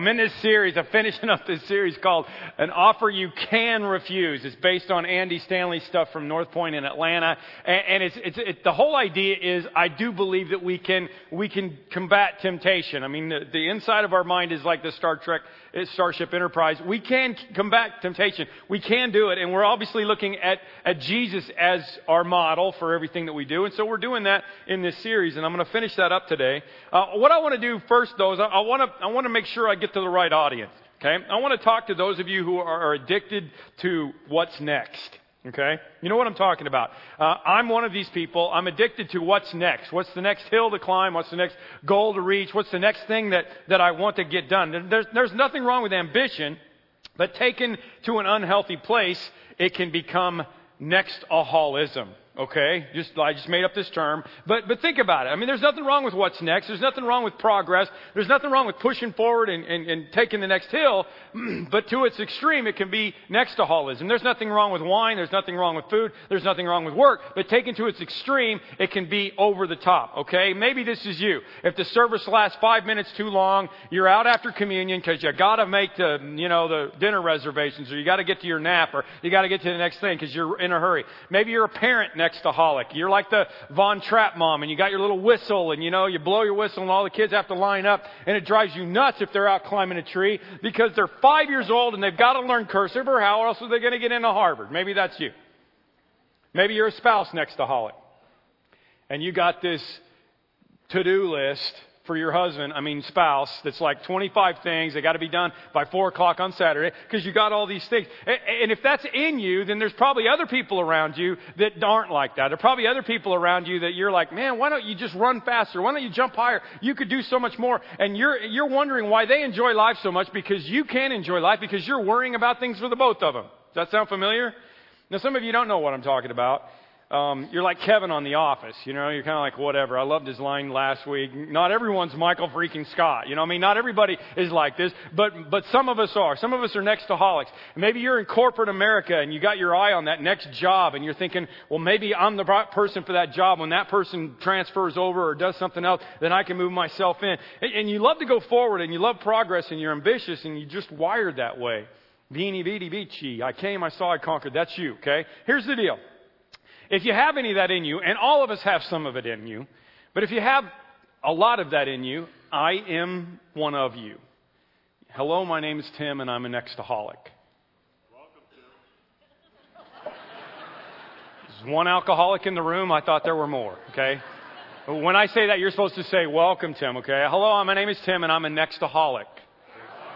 I'm in this series, I'm finishing up this series called An Offer You Can Refuse. It's based on Andy Stanley stuff from North Point in Atlanta. And, and it's, it's, it, the whole idea is I do believe that we can, we can combat temptation. I mean, the, the inside of our mind is like the Star Trek, uh, Starship Enterprise. We can combat temptation. We can do it. And we're obviously looking at, at Jesus as our model for everything that we do. And so we're doing that in this series. And I'm going to finish that up today. Uh, what I want to do first, though, is I, I want to, I want to make sure I get to the right audience. Okay? I want to talk to those of you who are addicted to what's next. Okay? You know what I'm talking about. Uh, I'm one of these people. I'm addicted to what's next. What's the next hill to climb? What's the next goal to reach? What's the next thing that, that I want to get done? There's, there's nothing wrong with ambition, but taken to an unhealthy place, it can become next-aholism. Okay, just I just made up this term, but but think about it. I mean, there's nothing wrong with what's next. There's nothing wrong with progress. There's nothing wrong with pushing forward and, and, and taking the next hill. but to its extreme, it can be next-aholism. There's nothing wrong with wine. There's nothing wrong with food. There's nothing wrong with work. But taken to its extreme, it can be over the top. Okay, maybe this is you. If the service lasts five minutes too long, you're out after communion because you got to make the you know the dinner reservations, or you got to get to your nap, or you got to get to the next thing because you're in a hurry. Maybe you're a parent nextaholic. You're like the Von Trapp mom and you got your little whistle and you know, you blow your whistle and all the kids have to line up and it drives you nuts if they're out climbing a tree because they're five years old and they've got to learn cursive or how else are they going to get into Harvard? Maybe that's you. Maybe you're a spouse nextaholic and you got this to-do list for your husband, I mean spouse, that's like 25 things. They got to be done by 4 o'clock on Saturday because you got all these things. And if that's in you, then there's probably other people around you that aren't like that. There are probably other people around you that you're like, man, why don't you just run faster? Why don't you jump higher? You could do so much more. And you're, you're wondering why they enjoy life so much because you can enjoy life because you're worrying about things for the both of them. Does that sound familiar? Now, some of you don't know what I'm talking about um, you're like Kevin on The Office. You know, you're kind of like, whatever. I loved his line last week. Not everyone's Michael freaking Scott. You know, I mean, not everybody is like this, but, but some of us are. Some of us are nextaholics. Maybe you're in corporate America and you got your eye on that next job and you're thinking, well, maybe I'm the right person for that job. When that person transfers over or does something else, then I can move myself in. And, and you love to go forward and you love progress and you're ambitious and you just wired that way. Veni, vidi, vici. I came, I saw, I conquered. That's you, okay? Here's the deal. If you have any of that in you, and all of us have some of it in you, but if you have a lot of that in you, I am one of you. Hello, my name is Tim, and I'm a nextaholic. Welcome, Tim. There's one alcoholic in the room. I thought there were more, okay? When I say that, you're supposed to say, Welcome, Tim, okay? Hello, my name is Tim, and I'm a nextaholic.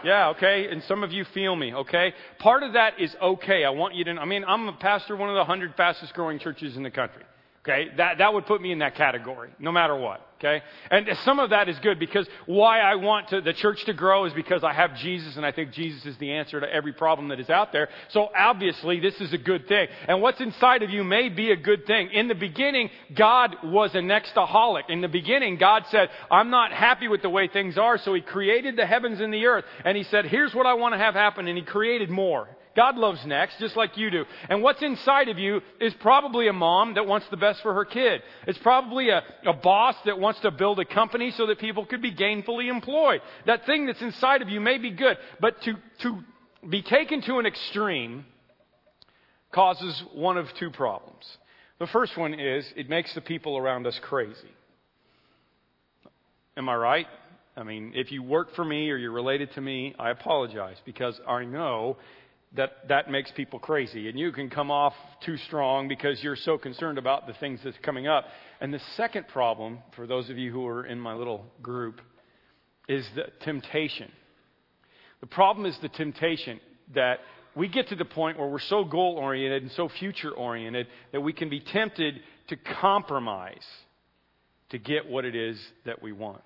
Yeah, okay. And some of you feel me, okay? Part of that is okay. I want you to, I mean, I'm a pastor one of the 100 fastest growing churches in the country. Okay? That, that would put me in that category, no matter what. Okay? And some of that is good because why I want to, the church to grow is because I have Jesus and I think Jesus is the answer to every problem that is out there. So obviously this is a good thing. And what's inside of you may be a good thing. In the beginning, God was a nextaholic. In the beginning, God said, I'm not happy with the way things are. So he created the heavens and the earth. And he said, here's what I want to have happen. And he created more. God loves next, just like you do. And what's inside of you is probably a mom that wants the best for her kid. It's probably a, a boss that wants to build a company so that people could be gainfully employed. That thing that's inside of you may be good, but to, to be taken to an extreme causes one of two problems. The first one is it makes the people around us crazy. Am I right? I mean, if you work for me or you're related to me, I apologize because I know that that makes people crazy. And you can come off too strong because you're so concerned about the things that's coming up. And the second problem, for those of you who are in my little group, is the temptation. The problem is the temptation that we get to the point where we're so goal oriented and so future oriented that we can be tempted to compromise to get what it is that we want.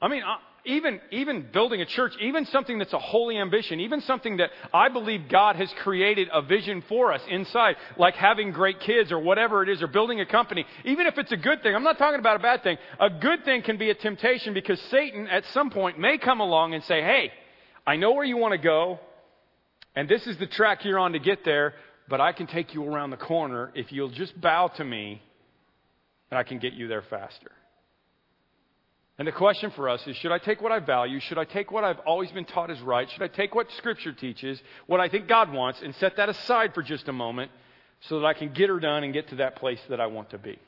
I mean, even, even building a church, even something that's a holy ambition, even something that I believe God has created a vision for us inside, like having great kids or whatever it is, or building a company, even if it's a good thing, I'm not talking about a bad thing. A good thing can be a temptation because Satan at some point may come along and say, hey, I know where you want to go, and this is the track you're on to get there, but I can take you around the corner if you'll just bow to me, and I can get you there faster. And the question for us is should I take what I value? Should I take what I've always been taught is right? Should I take what Scripture teaches, what I think God wants, and set that aside for just a moment so that I can get her done and get to that place that I want to be?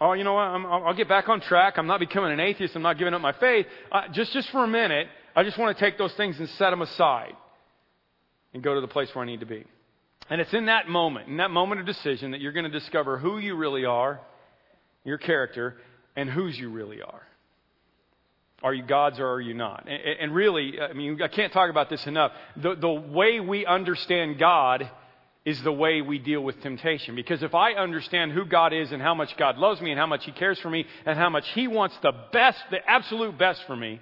Oh, you know what? i will get back on track. I'm not becoming an atheist. I'm not giving up my faith. Uh, just, just for a minute, I just want to take those things and set them aside and go to the place where I need to be. And it's in that moment, in that moment of decision, that you're going to discover who you really are, your character, and whose you really are. Are you God's or are you not? And, and really, I mean, I can't talk about this enough. The, the way we understand God is the way we deal with temptation. Because if I understand who God is and how much God loves me and how much He cares for me and how much He wants the best, the absolute best for me,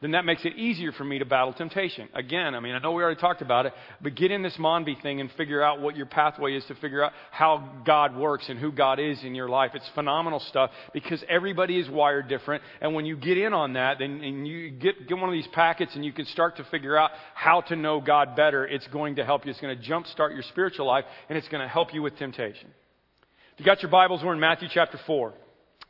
then that makes it easier for me to battle temptation. Again, I mean, I know we already talked about it, but get in this Monvee thing and figure out what your pathway is to figure out how God works and who God is in your life. It's phenomenal stuff because everybody is wired different. And when you get in on that, then and you get, get one of these packets and you can start to figure out how to know God better, it's going to help you. It's going to jumpstart your spiritual life and it's going to help you with temptation. If you got your Bibles, we're in Matthew chapter 4. I'm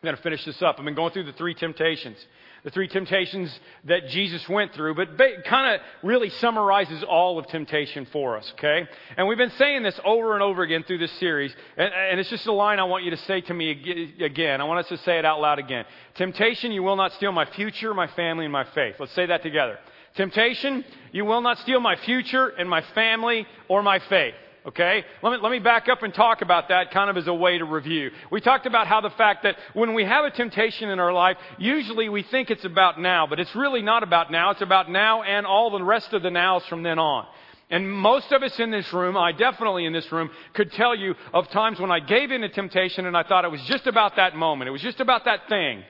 going to finish this up. I've been going through the three temptations the three temptations that Jesus went through, but kind of really summarizes all of temptation for us, okay? And we've been saying this over and over again through this series, and, and, it's just a line I want you to say to me again. I want us to say it out loud again. Temptation, you will not steal my future, my family, and my faith. Let's say that together. Temptation, you will not steal my future and my family or my faith. Okay? Let me, let me back up and talk about that kind of as a way to review. We talked about how the fact that when we have a temptation in our life, usually we think it's about now, but it's really not about now. It's about now and all the rest of the nows from then on. And most of us in this room, I definitely in this room, could tell you of times when I gave in to temptation and I thought it was just about that moment. It was just about that thing.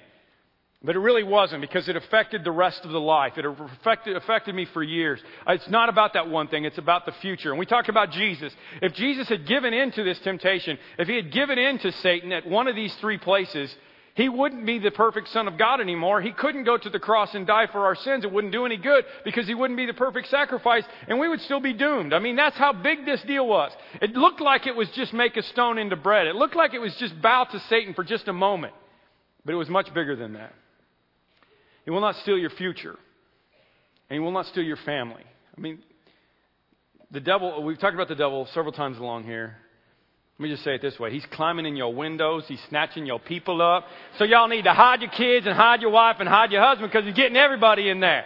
But it really wasn't because it affected the rest of the life. It affected, affected me for years. It's not about that one thing, it's about the future. And we talk about Jesus. If Jesus had given in to this temptation, if he had given in to Satan at one of these three places, he wouldn't be the perfect Son of God anymore. He couldn't go to the cross and die for our sins. It wouldn't do any good because he wouldn't be the perfect sacrifice and we would still be doomed. I mean, that's how big this deal was. It looked like it was just make a stone into bread. It looked like it was just bow to Satan for just a moment. But it was much bigger than that. He will not steal your future. And he will not steal your family. I mean, the devil, we've talked about the devil several times along here. Let me just say it this way. He's climbing in your windows. He's snatching your people up. So y'all need to hide your kids and hide your wife and hide your husband because he's getting everybody in there.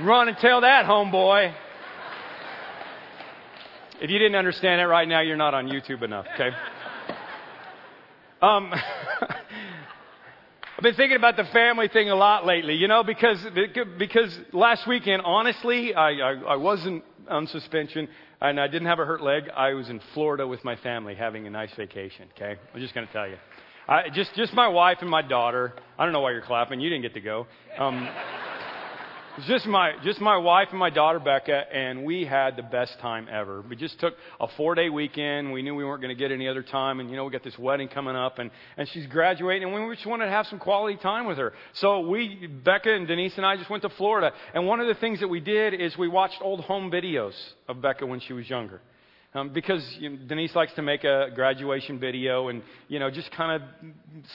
Run and tell that, homeboy. If you didn't understand it right now, you're not on YouTube enough, okay? Um, been thinking about the family thing a lot lately, you know, because, because last weekend, honestly, I, I, I wasn't on suspension and I didn't have a hurt leg. I was in Florida with my family having a nice vacation, okay? I'm just going to tell you. I, just, just my wife and my daughter. I don't know why you're clapping. You didn't get to go. Um, was just my, just my wife and my daughter Becca, and we had the best time ever. We just took a four day weekend. We knew we weren't going to get any other time, and you know, we got this wedding coming up, and, and she's graduating, and we just wanted to have some quality time with her. So we, Becca and Denise and I just went to Florida, and one of the things that we did is we watched old home videos of Becca when she was younger. Um, because you know, Denise likes to make a graduation video and you know just kind of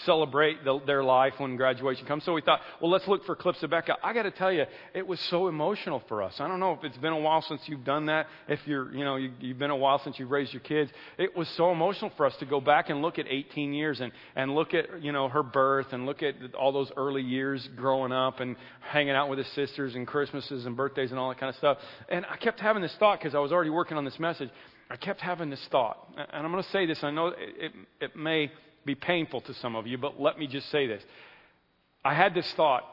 celebrate the, their life when graduation comes. So we thought, well, let's look for clips of Becca. I got to tell you, it was so emotional for us. I don't know if it's been a while since you've done that. If you're, you know, you, you've been a while since you've raised your kids. It was so emotional for us to go back and look at 18 years and and look at you know her birth and look at all those early years growing up and hanging out with his sisters and Christmases and birthdays and all that kind of stuff. And I kept having this thought because I was already working on this message. I kept having this thought, and I'm going to say this. I know it, it, it may be painful to some of you, but let me just say this. I had this thought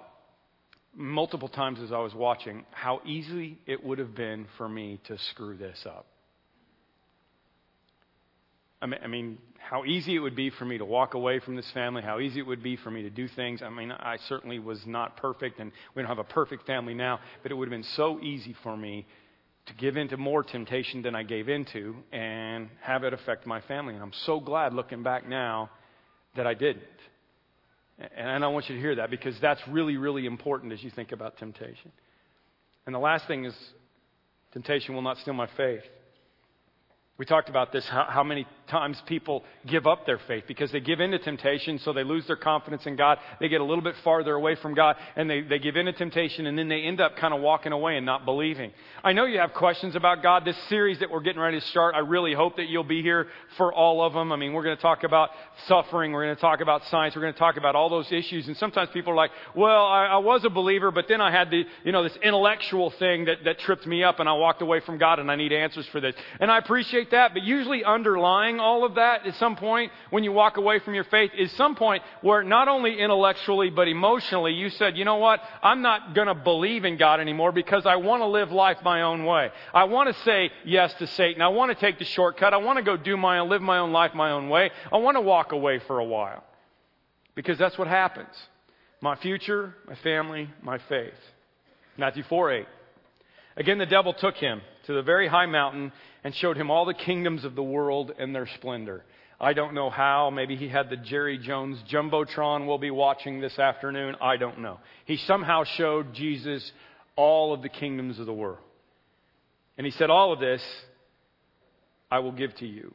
multiple times as I was watching how easy it would have been for me to screw this up. I mean, I mean, how easy it would be for me to walk away from this family, how easy it would be for me to do things. I mean, I certainly was not perfect, and we don't have a perfect family now, but it would have been so easy for me to give into more temptation than I gave into and have it affect my family. And I'm so glad looking back now that I didn't. And I want you to hear that because that's really, really important as you think about temptation. And the last thing is temptation will not steal my faith. We talked about this, how, how, many times people give up their faith because they give in to temptation, so they lose their confidence in God. They get a little bit farther away from God, and they, they give in to temptation, and then they end up kind of walking away and not believing. I know you have questions about God. This series that we're getting ready to start, I really hope that you'll be here for all of them. I mean, we're going to talk about suffering, we're going to talk about science, we're going to talk about all those issues, and sometimes people are like, well, I, I was a believer, but then I had the, you know, this intellectual thing that, that tripped me up, and I walked away from God, and I need answers for this. And I appreciate appreciate that, but usually underlying all of that at some point when you walk away from your faith is some point where not only intellectually but emotionally you said, you know what, I'm not going to believe in God anymore because I want to live life my own way. I want to say yes to Satan. I want to take the shortcut. I want to go do my own, live my own life my own way. I want to walk away for a while because that's what happens. My future, my family, my faith. Matthew 4 8. Again, the devil took him to the very high mountain and showed him all the kingdoms of the world and their splendor. I don't know how. Maybe he had the Jerry Jones Jumbotron we'll be watching this afternoon. I don't know. He somehow showed Jesus all of the kingdoms of the world. And he said, All of this I will give to you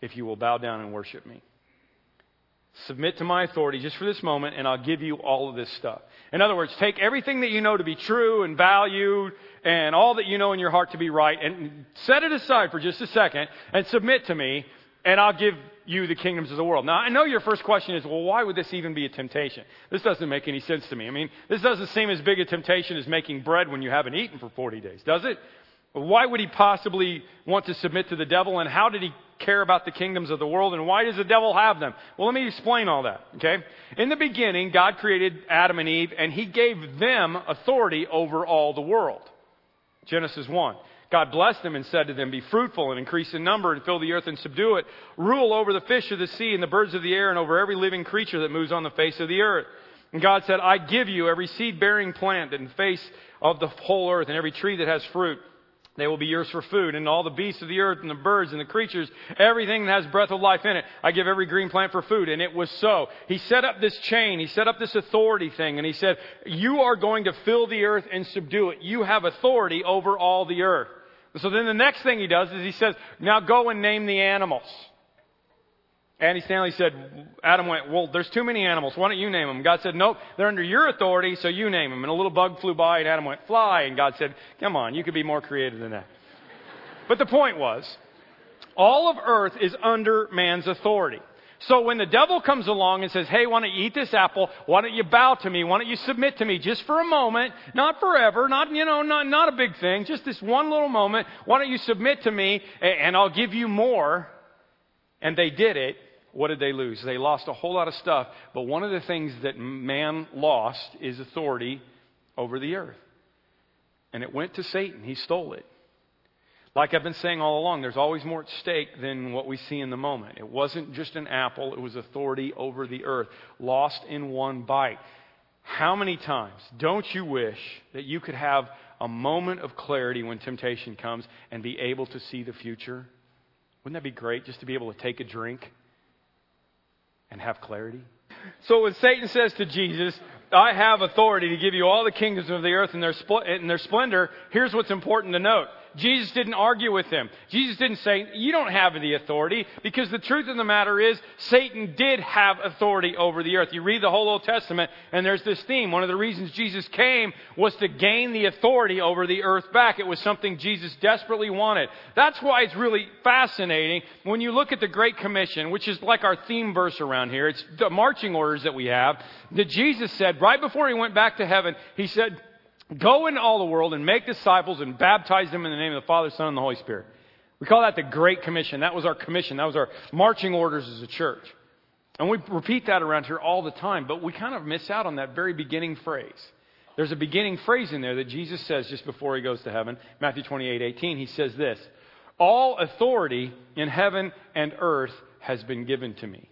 if you will bow down and worship me. Submit to my authority just for this moment, and I'll give you all of this stuff. In other words, take everything that you know to be true and valued and all that you know in your heart to be right and set it aside for just a second and submit to me, and I'll give you the kingdoms of the world. Now, I know your first question is, well, why would this even be a temptation? This doesn't make any sense to me. I mean, this doesn't seem as big a temptation as making bread when you haven't eaten for 40 days, does it? Why would he possibly want to submit to the devil, and how did he care about the kingdoms of the world, and why does the devil have them? Well, let me explain all that, okay? In the beginning, God created Adam and Eve, and he gave them authority over all the world. Genesis 1. God blessed them and said to them, Be fruitful and increase in number and fill the earth and subdue it. Rule over the fish of the sea and the birds of the air and over every living creature that moves on the face of the earth. And God said, I give you every seed bearing plant in the face of the whole earth and every tree that has fruit. They will be yours for food, and all the beasts of the earth, and the birds, and the creatures, everything that has breath of life in it. I give every green plant for food. And it was so. He set up this chain, he set up this authority thing, and he said, You are going to fill the earth and subdue it. You have authority over all the earth. So then the next thing he does is he says, Now go and name the animals. Andy Stanley said, Adam went, Well, there's too many animals. Why don't you name them? God said, Nope, they're under your authority, so you name them. And a little bug flew by, and Adam went, Fly. And God said, Come on, you could be more creative than that. but the point was, all of earth is under man's authority. So when the devil comes along and says, Hey, why don't you eat this apple? Why don't you bow to me? Why don't you submit to me just for a moment? Not forever, not, you know, not, not a big thing, just this one little moment. Why don't you submit to me and I'll give you more? And they did it what did they lose? They lost a whole lot of stuff, but one of the things that man lost is authority over the earth. And it went to Satan. He stole it. Like I've been saying all along, there's always more at stake than what we see in the moment. It wasn't just an apple, it was authority over the earth, lost in one bite. How many times don't you wish that you could have a moment of clarity when temptation comes and be able to see the future? Wouldn't that be great just to be able to take a drink and have clarity? So when Satan says to Jesus, I have authority to give you all the kingdoms of the earth and their, spl- and their splendor, here's what's important to note. Jesus didn't argue with them. Jesus didn't say, You don't have the authority, because the truth of the matter is, Satan did have authority over the earth. You read the whole Old Testament, and there's this theme. One of the reasons Jesus came was to gain the authority over the earth back. It was something Jesus desperately wanted. That's why it's really fascinating when you look at the Great Commission, which is like our theme verse around here. It's the marching orders that we have, that Jesus said right before he went back to heaven, he said, Go into all the world and make disciples and baptize them in the name of the Father, Son, and the Holy Spirit. We call that the Great Commission. That was our commission. That was our marching orders as a church. And we repeat that around here all the time, but we kind of miss out on that very beginning phrase. There's a beginning phrase in there that Jesus says just before he goes to heaven. Matthew 28 18. He says this All authority in heaven and earth has been given to me.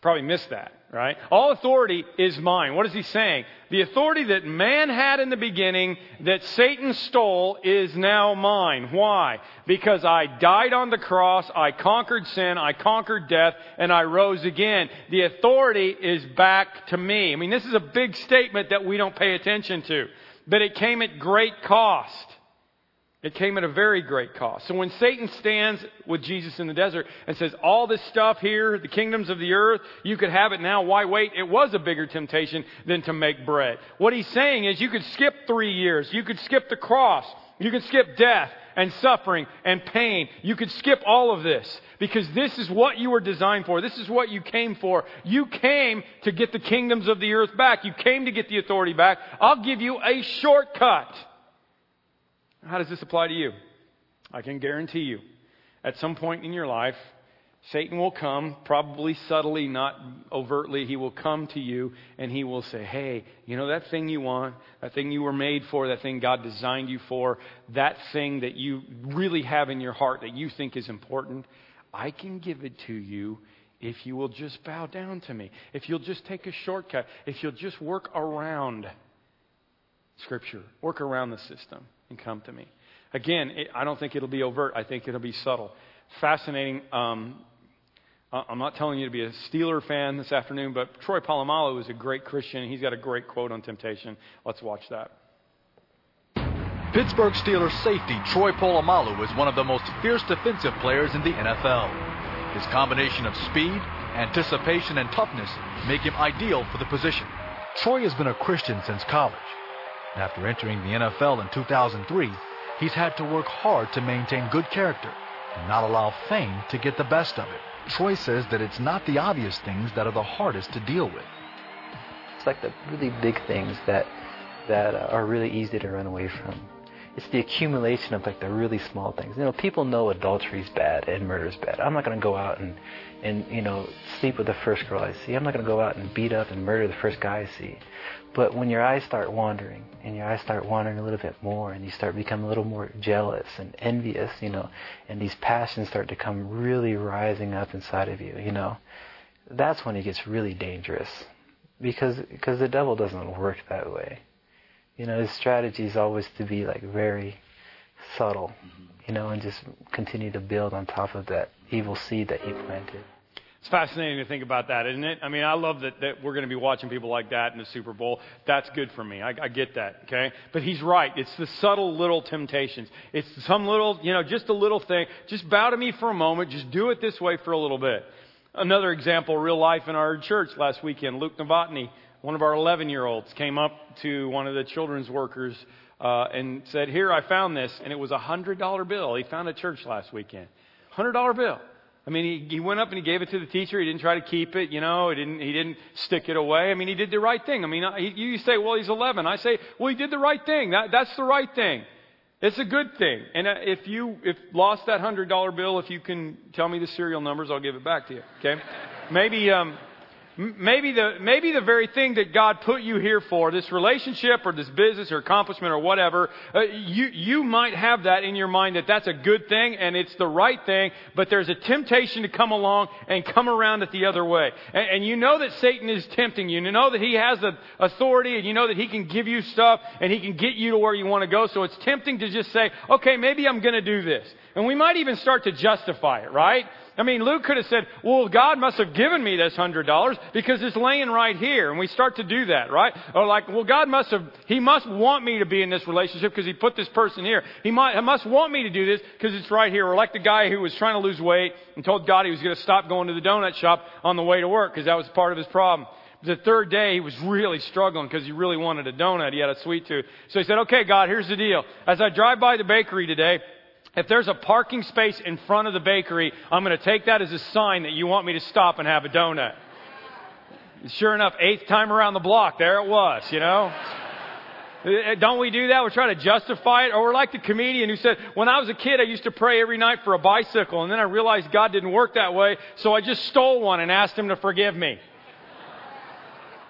Probably missed that, right? All authority is mine. What is he saying? The authority that man had in the beginning that Satan stole is now mine. Why? Because I died on the cross, I conquered sin, I conquered death, and I rose again. The authority is back to me. I mean, this is a big statement that we don't pay attention to, but it came at great cost. It came at a very great cost. So when Satan stands with Jesus in the desert and says, all this stuff here, the kingdoms of the earth, you could have it now, why wait? It was a bigger temptation than to make bread. What he's saying is you could skip three years. You could skip the cross. You could skip death and suffering and pain. You could skip all of this because this is what you were designed for. This is what you came for. You came to get the kingdoms of the earth back. You came to get the authority back. I'll give you a shortcut. How does this apply to you? I can guarantee you, at some point in your life, Satan will come, probably subtly, not overtly. He will come to you and he will say, Hey, you know that thing you want, that thing you were made for, that thing God designed you for, that thing that you really have in your heart that you think is important, I can give it to you if you will just bow down to me, if you'll just take a shortcut, if you'll just work around Scripture, work around the system and come to me. Again, it, I don't think it'll be overt. I think it'll be subtle. Fascinating. Um, I'm not telling you to be a Steeler fan this afternoon, but Troy Polamalu is a great Christian. He's got a great quote on temptation. Let's watch that. Pittsburgh Steelers safety Troy Polamalu is one of the most fierce defensive players in the NFL. His combination of speed, anticipation, and toughness make him ideal for the position. Troy has been a Christian since college. After entering the NFL in 2003, he's had to work hard to maintain good character and not allow fame to get the best of him. Troy says that it's not the obvious things that are the hardest to deal with. It's like the really big things that that are really easy to run away from. It's the accumulation of like the really small things. You know, people know adultery is bad and murder is bad. I'm not going to go out and and you know sleep with the first girl I see. I'm not going to go out and beat up and murder the first guy I see. But when your eyes start wandering and your eyes start wandering a little bit more and you start becoming a little more jealous and envious, you know, and these passions start to come really rising up inside of you, you know, that's when it gets really dangerous because because the devil doesn't work that way. You know, his strategy is always to be like very subtle, mm-hmm. you know, and just continue to build on top of that evil seed that he planted. It's fascinating to think about that, isn't it? I mean, I love that, that we're going to be watching people like that in the Super Bowl. That's good for me. I, I get that, okay? But he's right. It's the subtle little temptations. It's some little, you know, just a little thing. Just bow to me for a moment. Just do it this way for a little bit. Another example, real life in our church last weekend. Luke Novotny, one of our 11 year olds, came up to one of the children's workers uh, and said, Here, I found this. And it was a $100 bill. He found a church last weekend. $100 bill. I mean, he, he went up and he gave it to the teacher. He didn't try to keep it, you know. He didn't, he didn't stick it away. I mean, he did the right thing. I mean, he, you say, well, he's 11. I say, well, he did the right thing. That, that's the right thing. It's a good thing. And uh, if you if lost that hundred dollar bill, if you can tell me the serial numbers, I'll give it back to you. Okay? Maybe um, maybe the, maybe the very thing that God put you here for, this relationship or this business or accomplishment or whatever, uh, you, you might have that in your mind that that's a good thing and it's the right thing, but there's a temptation to come along and come around it the other way. And, and you know that Satan is tempting you. You know that he has the authority and you know that he can give you stuff and he can get you to where you want to go. So it's tempting to just say, okay, maybe I'm going to do this. And we might even start to justify it, right? I mean, Luke could have said, well, God must have given me this hundred dollars because it's laying right here. And we start to do that, right? Or like, well, God must have, He must want me to be in this relationship because He put this person here. He, might, he must want me to do this because it's right here. Or like the guy who was trying to lose weight and told God he was going to stop going to the donut shop on the way to work because that was part of his problem. The third day, he was really struggling because he really wanted a donut. He had a sweet tooth. So he said, okay, God, here's the deal. As I drive by the bakery today, if there's a parking space in front of the bakery, I'm going to take that as a sign that you want me to stop and have a donut. Sure enough, eighth time around the block, there it was, you know? Uh, don't we do that? We're trying to justify it. Or we're like the comedian who said, when I was a kid, I used to pray every night for a bicycle, and then I realized God didn't work that way, so I just stole one and asked Him to forgive me.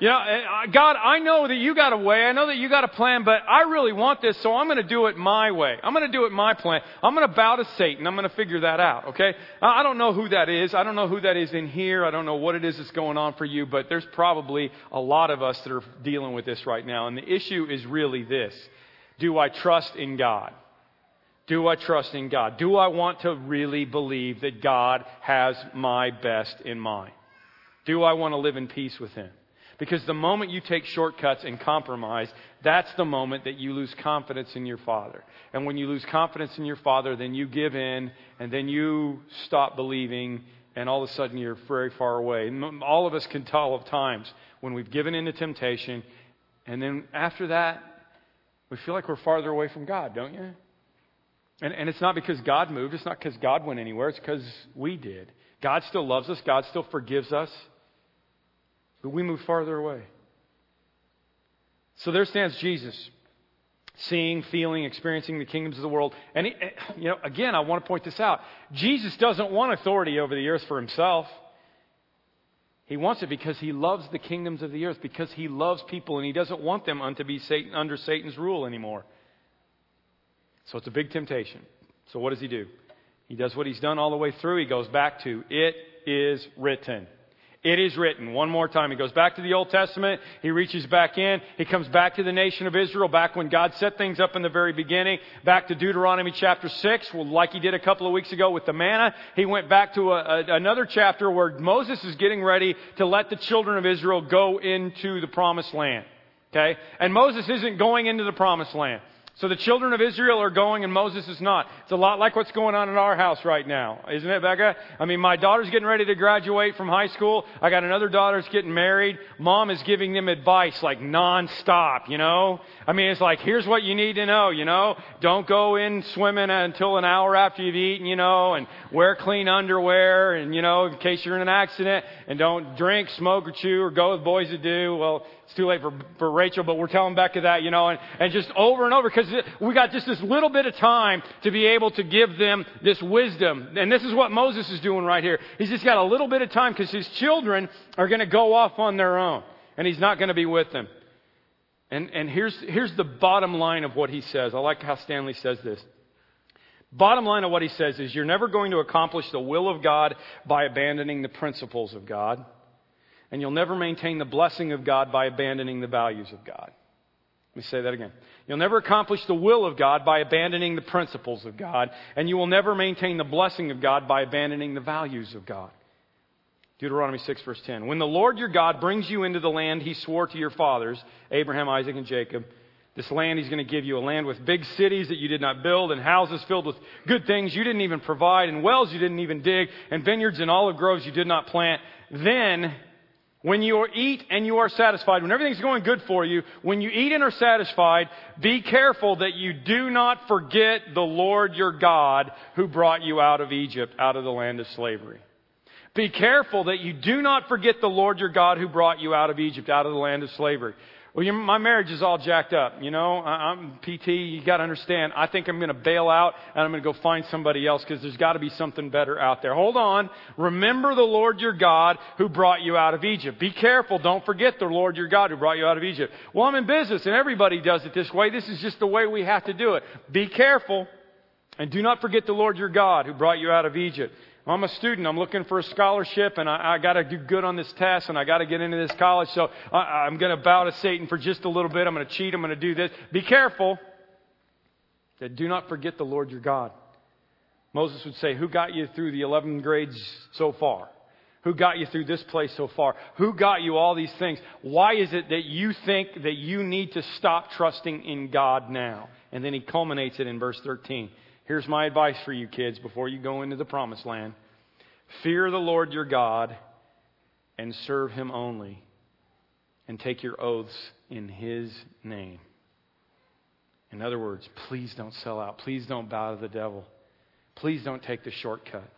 You know, uh, God, I know that you got a way. I know that you got a plan, but I really want this, so I'm going to do it my way. I'm going to do it my plan. I'm going to bow to Satan. I'm going to figure that out, okay? I don't know who that is. I don't know who that is in here. I don't know what it is that's going on for you, but there's probably a lot of us that are dealing with this right now. And the issue is really this Do I trust in God? Do I trust in God? Do I want to really believe that God has my best in mind? Do I want to live in peace with Him? Because the moment you take shortcuts and compromise, that's the moment that you lose confidence in your Father. And when you lose confidence in your Father, then you give in, and then you stop believing, and all of a sudden you're very far away. All of us can tell of times when we've given in to temptation, and then after that, we feel like we're farther away from God, don't you? And, and it's not because God moved, it's not because God went anywhere, it's because we did. God still loves us, God still forgives us, but we move farther away. So there stands Jesus, seeing, feeling, experiencing the kingdoms of the world. And, he, you know, again, I want to point this out. Jesus doesn't want authority over the earth for himself. He wants it because he loves the kingdoms of the earth, because he loves people, and he doesn't want them to be Satan, under Satan's rule anymore. So it's a big temptation. So what does he do? He does what he's done all the way through. He goes back to, it is written. It is written. One more time. He goes back to the Old Testament. He reaches back in. He comes back to the nation of Israel, back when God set things up in the very beginning. Back to Deuteronomy chapter 6, like he did a couple of weeks ago with the manna. He went back to a, a, another chapter where Moses is getting ready to let the children of Israel go into the promised land. Okay? And Moses isn't going into the promised land. So the children of Israel are going and Moses is not. It's a lot like what's going on in our house right now, isn't it, Becca? I mean, my daughter's getting ready to graduate from high school. I got another daughter that's getting married. Mom is giving them advice like nonstop, you know? I mean, it's like, here's what you need to know, you know? Don't go in swimming until an hour after you've eaten, you know, and wear clean underwear and, you know, in case you're in an accident and don't drink, smoke, or chew or go with boys that do. Well, it's too late for, for Rachel, but we're telling Becca that, you know, and, and just over and over because we got just this little bit of time to be able to give them this wisdom. And this is what Moses is doing right here. He's just got a little bit of time because his children are going to go off on their own and he's not going to be with them. And, and here's, here's the bottom line of what he says. I like how Stanley says this. Bottom line of what he says is you're never going to accomplish the will of God by abandoning the principles of God. And you'll never maintain the blessing of God by abandoning the values of God. Let me say that again. You'll never accomplish the will of God by abandoning the principles of God, and you will never maintain the blessing of God by abandoning the values of God. Deuteronomy 6, verse 10. When the Lord your God brings you into the land he swore to your fathers, Abraham, Isaac, and Jacob, this land he's going to give you, a land with big cities that you did not build, and houses filled with good things you didn't even provide, and wells you didn't even dig, and vineyards and olive groves you did not plant, then when you eat and you are satisfied, when everything's going good for you, when you eat and are satisfied, be careful that you do not forget the Lord your God who brought you out of Egypt, out of the land of slavery. Be careful that you do not forget the Lord your God who brought you out of Egypt, out of the land of slavery. Well, you, my marriage is all jacked up. You know, I, am PT. You got to understand. I think I'm going to bail out and I'm going to go find somebody else because there's got to be something better out there. Hold on. Remember the Lord your God who brought you out of Egypt. Be careful. Don't forget the Lord your God who brought you out of Egypt. Well, I'm in business and everybody does it this way. This is just the way we have to do it. Be careful and do not forget the Lord your God who brought you out of Egypt. I'm a student. I'm looking for a scholarship, and I, I got to do good on this test, and I got to get into this college. So I, I'm going to bow to Satan for just a little bit. I'm going to cheat. I'm going to do this. Be careful. That do not forget the Lord your God. Moses would say, "Who got you through the 11 grades so far? Who got you through this place so far? Who got you all these things? Why is it that you think that you need to stop trusting in God now?" And then he culminates it in verse 13. Here's my advice for you kids before you go into the promised land fear the Lord your God and serve him only, and take your oaths in his name. In other words, please don't sell out. Please don't bow to the devil. Please don't take the shortcut.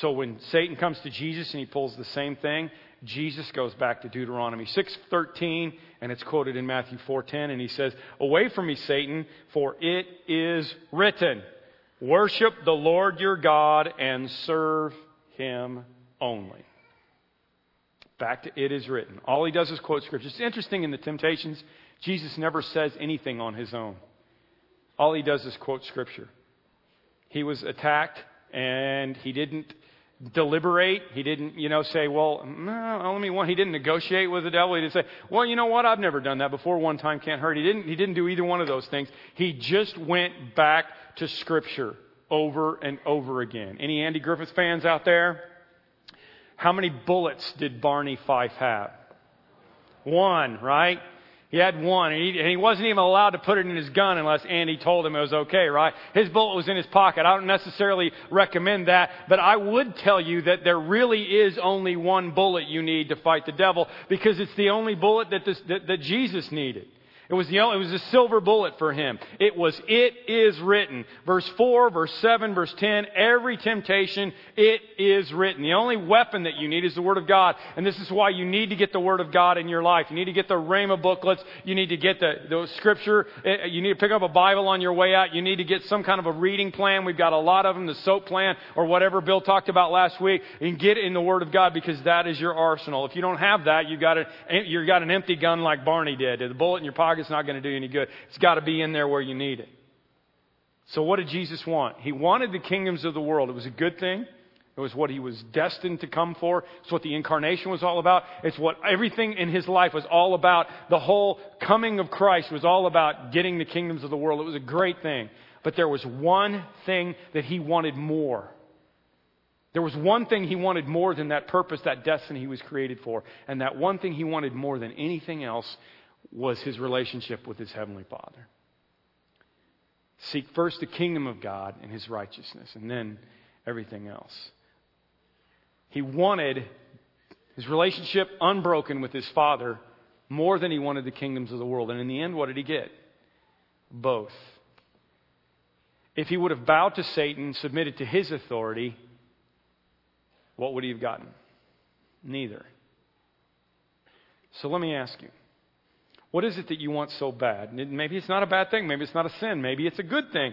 So when Satan comes to Jesus and he pulls the same thing, Jesus goes back to Deuteronomy 6:13 and it's quoted in Matthew 4:10 and he says, "Away from me Satan, for it is written, worship the Lord your God and serve him only." Back to it is written. All he does is quote scripture. It's interesting in the temptations, Jesus never says anything on his own. All he does is quote scripture. He was attacked and he didn't deliberate. He didn't, you know, say, well, mm, no, let me one. He didn't negotiate with the devil. He didn't say, well, you know what? I've never done that before. One time can't hurt. He didn't, he didn't do either one of those things. He just went back to scripture over and over again. Any Andy Griffith fans out there? How many bullets did Barney Fife have? One, right? He had one, and he, and he, wasn't even allowed to put it in his gun unless Andy told him it was okay, right? His bullet was in his pocket. I don't necessarily recommend that, but I would tell you that there really is only one bullet you need to fight the devil because it's the only bullet that, this, that, that Jesus needed. It was the only, it was a silver bullet for him. It was, it is written. Verse 4, verse 7, verse 10, every temptation, it is written. The only weapon that you need is the Word of God. And this is why you need to get the Word of God in your life. You need to get the Rhema booklets. You need to get the, the Scripture. Eh, you need to pick up a Bible on your way out. You need to get some kind of a reading plan. We've got a lot of them, the SOAP plan or whatever Bill talked about last week. And get in the Word of God because that is your arsenal. If you don't have that, you've got, a, you've got an empty gun like Barney did. The bullet in your pocket it's not going to do any good. It's got to be in there where you need it. So, what did Jesus want? He wanted the kingdoms of the world. It was a good thing. It was what he was destined to come for. It's what the incarnation was all about. It's what everything in his life was all about. The whole coming of Christ was all about getting the kingdoms of the world. It was a great thing. But there was one thing that he wanted more. There was one thing he wanted more than that purpose, that destiny he was created for. And that one thing he wanted more than anything else was his relationship with his Heavenly Father. Seek first the kingdom of God and his righteousness, and then everything else. He wanted his relationship unbroken with his Father more than he wanted the kingdoms of the world. And in the end, what did he get? Both. If he would have bowed to Satan, submitted to his authority, what would he have gotten? Neither. So let me ask you what is it that you want so bad? Maybe it's not a bad thing. Maybe it's not a sin. Maybe it's a good thing.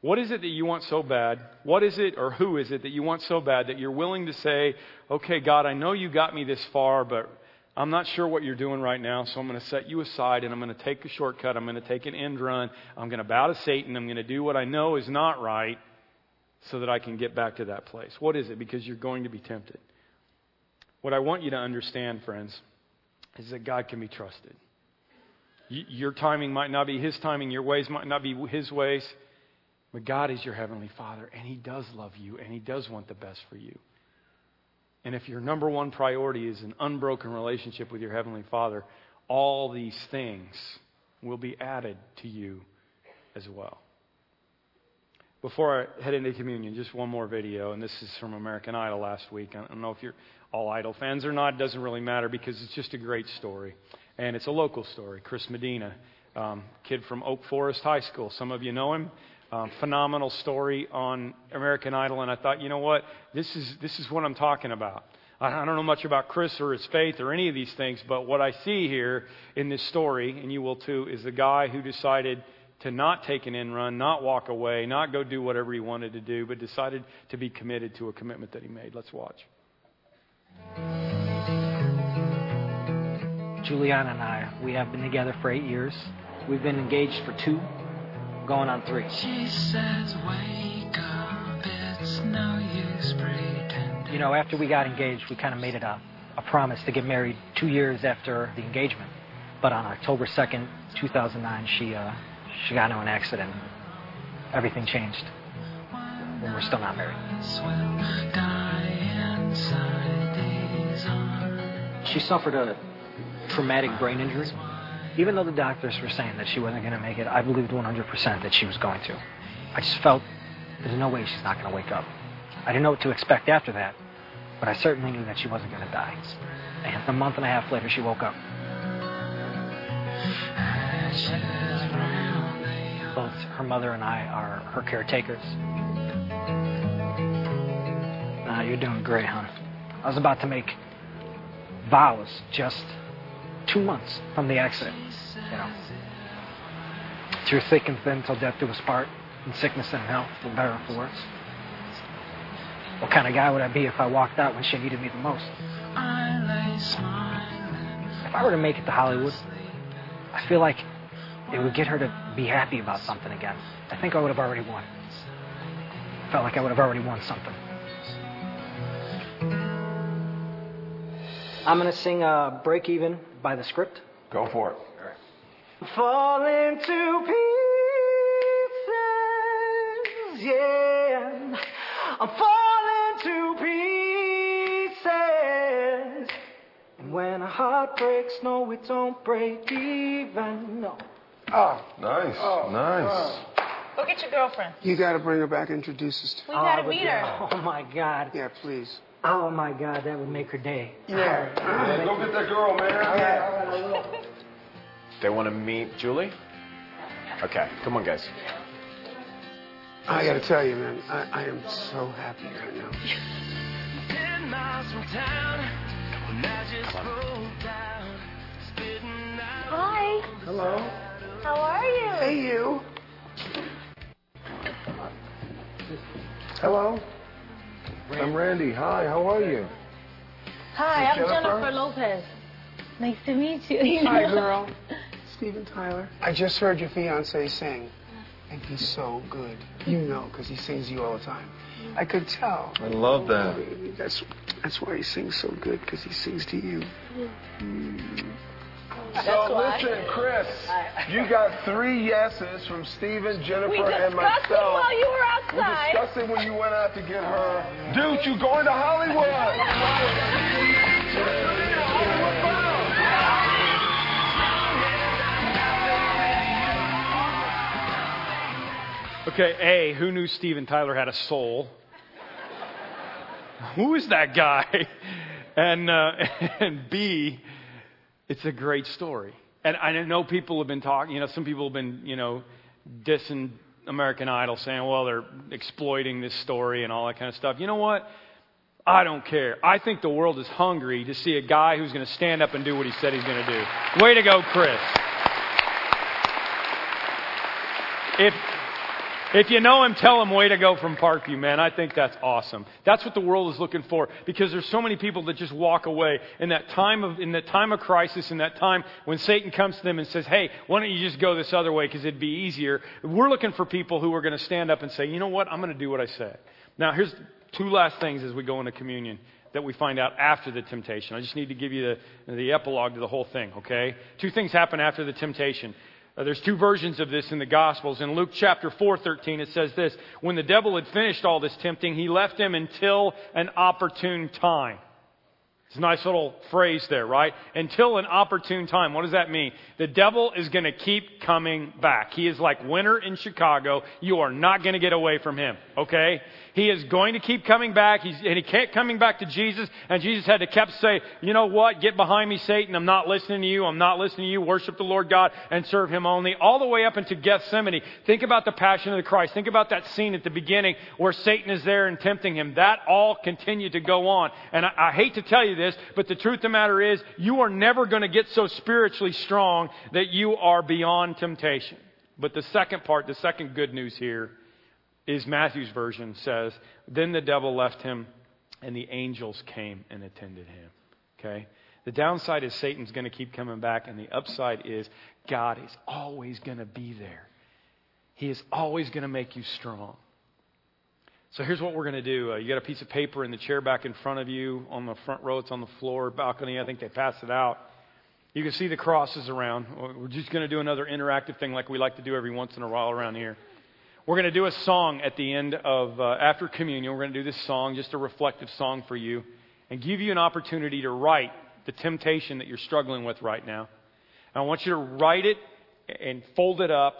What is it that you want so bad? What is it or who is it that you want so bad that you're willing to say, okay, God, I know you got me this far, but I'm not sure what you're doing right now, so I'm going to set you aside and I'm going to take a shortcut. I'm going to take an end run. I'm going to bow to Satan. I'm going to do what I know is not right so that I can get back to that place. What is it? Because you're going to be tempted. What I want you to understand, friends, is that God can be trusted. Your timing might not be His timing, your ways might not be His ways, but God is your Heavenly Father, and He does love you, and He does want the best for you. And if your number one priority is an unbroken relationship with your Heavenly Father, all these things will be added to you as well. Before I head into communion, just one more video, and this is from American Idol last week. I don't know if you're all Idol fans or not, doesn't really matter because it's just a great story. And it's a local story. Chris Medina, um, kid from Oak Forest High School. Some of you know him. Um, phenomenal story on American Idol, and I thought, you know what? This is this is what I'm talking about. I don't know much about Chris or his faith or any of these things, but what I see here in this story, and you will too, is the guy who decided to not take an end run, not walk away, not go do whatever he wanted to do, but decided to be committed to a commitment that he made. Let's watch. Juliana and I, we have been together for eight years. We've been engaged for two, going on three. She says, wake up, it's no use pretending. You know, after we got engaged, we kind of made it a, a promise to get married two years after the engagement. But on October 2nd, 2009, she, uh, she got into an accident. Everything changed. And we're still not married. She suffered a traumatic brain injury. Even though the doctors were saying that she wasn't going to make it, I believed 100% that she was going to. I just felt there's no way she's not going to wake up. I didn't know what to expect after that, but I certainly knew that she wasn't going to die. And a month and a half later, she woke up. Both her mother and I are her caretakers. Nah, you're doing great, hon. I was about to make vows just two months from the accident. You know, through thick and thin till death do us part, in sickness and health, for better and for worse. What kind of guy would I be if I walked out when she needed me the most? If I were to make it to Hollywood, I feel like it would get her to be happy about something again. I think I would have already won. Felt like I would have already won something. I'm going to sing uh, Break Even by the script. Go for it. Fall into pieces, yeah. I'm falling to pieces. And when a heart breaks. No, it don't break even. No. Oh, nice, Oh, nice. Go get your girlfriend. You got to bring her back. and Introduce us to. We gotta Oh, meet her. Oh my God. Yeah, please. Oh my God, that would make her day. Yeah. Go get that girl, man. They want to meet Julie? Okay, come on, guys. I got to tell you, man, I, I am so happy right now. Hi. Hello. How are you? Hey, you. Hello. I'm Randy. Hi, how are you? Hi, I'm Jennifer? Jennifer Lopez. Nice to meet you. Hi, girl. Steven Tyler. I just heard your fiance sing, and he's so good. You know, because he sings you all the time. I could tell. I love that. That's that's why he sings so good, because he sings to you. Mm. That's so why. listen, Chris, you got three yeses from Steven, Jennifer, and myself. We and discussed it myself. while you were outside. We discussed it when you went out to get her. Dude, you going to Hollywood? Okay, A, who knew Steven Tyler had a soul? who is that guy? And, uh, and B, it's a great story. And I know people have been talking, you know, some people have been, you know, dissing American Idol, saying, well, they're exploiting this story and all that kind of stuff. You know what? I don't care. I think the world is hungry to see a guy who's going to stand up and do what he said he's going to do. Way to go, Chris. If, if you know him, tell him way to go from Parkview, man. I think that's awesome. That's what the world is looking for because there's so many people that just walk away in that time of, in that time of crisis, in that time when Satan comes to them and says, hey, why don't you just go this other way because it'd be easier. We're looking for people who are going to stand up and say, you know what? I'm going to do what I say. Now, here's two last things as we go into communion that we find out after the temptation. I just need to give you the, the epilogue to the whole thing, okay? Two things happen after the temptation. Uh, there's two versions of this in the Gospels. In Luke chapter 4:13, it says this: When the devil had finished all this tempting, he left him until an opportune time. It's a nice little phrase there, right? Until an opportune time. What does that mean? The devil is going to keep coming back. He is like winter in Chicago. You are not going to get away from him, okay? He is going to keep coming back. He's, and he kept coming back to Jesus. And Jesus had to kept say, you know what? Get behind me, Satan. I'm not listening to you. I'm not listening to you. Worship the Lord God and serve him only. All the way up into Gethsemane. Think about the passion of the Christ. Think about that scene at the beginning where Satan is there and tempting him. That all continued to go on. And I, I hate to tell you this, but the truth of the matter is, you are never going to get so spiritually strong that you are beyond temptation. But the second part, the second good news here, is Matthew's version says, Then the devil left him, and the angels came and attended him. Okay? The downside is Satan's going to keep coming back, and the upside is God is always going to be there. He is always going to make you strong. So here's what we're going to do. Uh, you got a piece of paper in the chair back in front of you on the front row. It's on the floor, balcony. I think they passed it out. You can see the crosses around. We're just going to do another interactive thing like we like to do every once in a while around here. We're going to do a song at the end of, uh, after communion. We're going to do this song, just a reflective song for you, and give you an opportunity to write the temptation that you're struggling with right now. And I want you to write it and fold it up.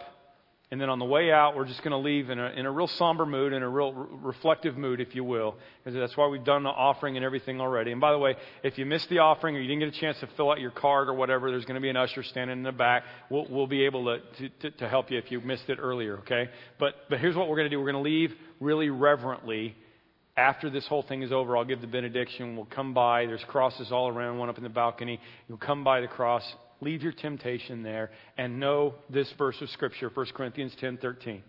And then on the way out, we're just going to leave in a, in a real somber mood, in a real re- reflective mood, if you will. Because that's why we've done the offering and everything already. And by the way, if you missed the offering or you didn't get a chance to fill out your card or whatever, there's going to be an usher standing in the back. We'll, we'll be able to, to, to help you if you missed it earlier, okay? But, but here's what we're going to do we're going to leave really reverently. After this whole thing is over, I'll give the benediction. We'll come by. There's crosses all around, one up in the balcony. You'll come by the cross, leave your temptation there, and know this verse of Scripture, 1 Corinthians 10 13.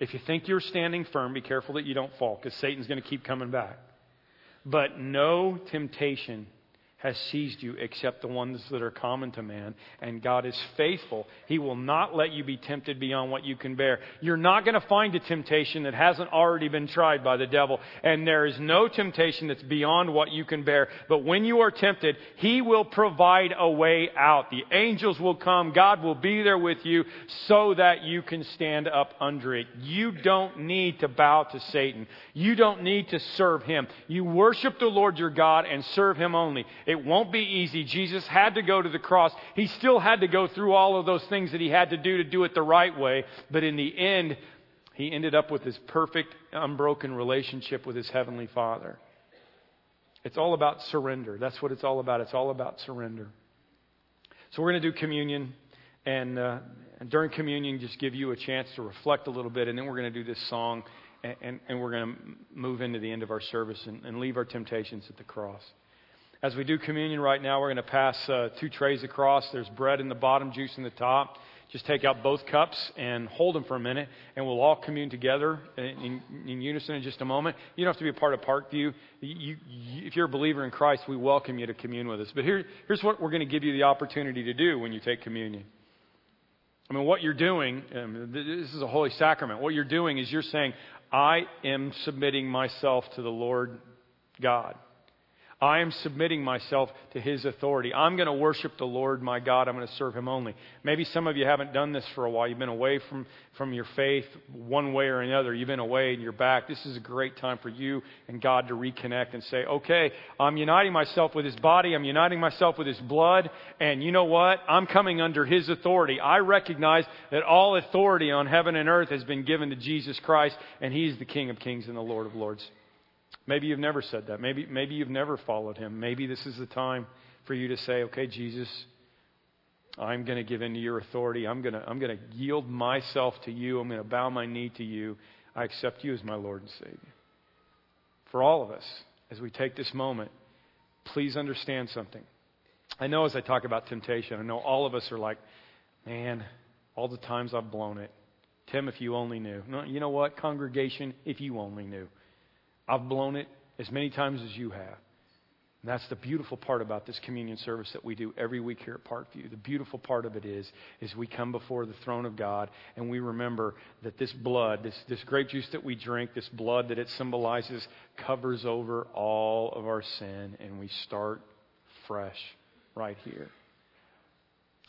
If you think you're standing firm, be careful that you don't fall, because Satan's going to keep coming back. But no temptation has seized you except the ones that are common to man. And God is faithful. He will not let you be tempted beyond what you can bear. You're not going to find a temptation that hasn't already been tried by the devil. And there is no temptation that's beyond what you can bear. But when you are tempted, He will provide a way out. The angels will come. God will be there with you so that you can stand up under it. You don't need to bow to Satan. You don't need to serve Him. You worship the Lord your God and serve Him only. It won't be easy. Jesus had to go to the cross. He still had to go through all of those things that he had to do to do it the right way. But in the end, he ended up with this perfect, unbroken relationship with his heavenly Father. It's all about surrender. That's what it's all about. It's all about surrender. So we're going to do communion. And, uh, and during communion, just give you a chance to reflect a little bit. And then we're going to do this song. And, and, and we're going to move into the end of our service and, and, leave our temptations at the cross. As we do communion right now, we're going to pass uh, two trays across. There's bread in the bottom, juice in the top. Just take out both cups and hold them for a minute, and we'll all commune together in, in, unison in just a moment. You don't have to be a part of Parkview. You, you, if you're a believer in Christ, we welcome you to commune with us. But here, here's what we're going to give you the opportunity to do when you take communion. I mean, what you're doing, um, this is a holy sacrament. What you're doing is you're saying, I am submitting myself to the Lord God. I am submitting myself to His authority. I'm going to worship the Lord my God. I'm going to serve Him only. Maybe some of you haven't done this for a while. You've been away from, from your faith one way or another. You've been away and you're back. This is a great time for you and God to reconnect and say, okay, I'm uniting myself with His body. I'm uniting myself with His blood. And you know what? I'm coming under His authority. I recognize that all authority on heaven and earth has been given to Jesus Christ, and He's the King of kings and the Lord of lords. Maybe you've never said that. Maybe, maybe you've never followed him. Maybe this is the time for you to say, okay, Jesus, I'm going to give in to your authority. I'm going to, I'm going to yield myself to you. I'm going to bow my knee to you. I accept you as my Lord and Savior. For all of us, as we take this moment, please understand something. I know as I talk about temptation, I know all of us are like, man, all the times I've blown it. Tim, if you only knew. No, you know what, congregation, if you only knew. I've blown it as many times as you have. And that's the beautiful part about this communion service that we do every week here at Parkview. The beautiful part of it is, is we come before the throne of God and we remember that this blood, this, this grape juice that we drink, this blood that it symbolizes, covers over all of our sin and we start fresh right here.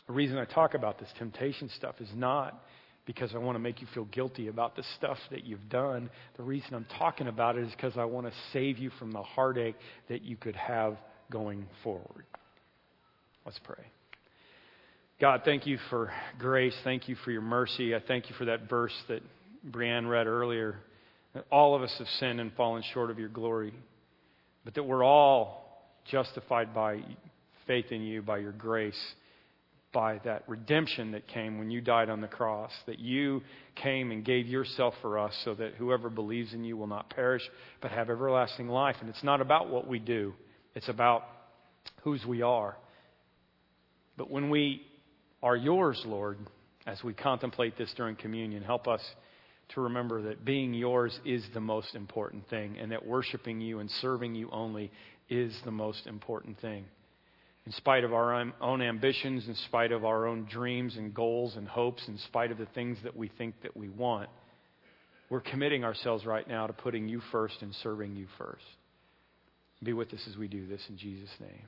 The reason I talk about this temptation stuff is not because I want to make you feel guilty about the stuff that you've done. The reason I'm talking about it is because I want to save you from the heartache that you could have going forward. Let's pray. God, thank you for grace. Thank you for your mercy. I thank you for that verse that Brianne read earlier. That all of us have sinned and fallen short of your glory, but that we're all justified by faith in you, by your grace by that redemption that came when you died on the cross, that you came and gave yourself for us so that whoever believes in you will not perish but have everlasting life. And it's not about what we do, it's about whose we are. But when we are yours, Lord, as we contemplate this during communion, help us to remember that being yours is the most important thing and that worshiping you and serving you only is the most important thing in spite of our own ambitions, in spite of our own dreams and goals and hopes, in spite of the things that we think that we want, we're committing ourselves right now to putting you first and serving you first. Be with us as we do this in Jesus' name.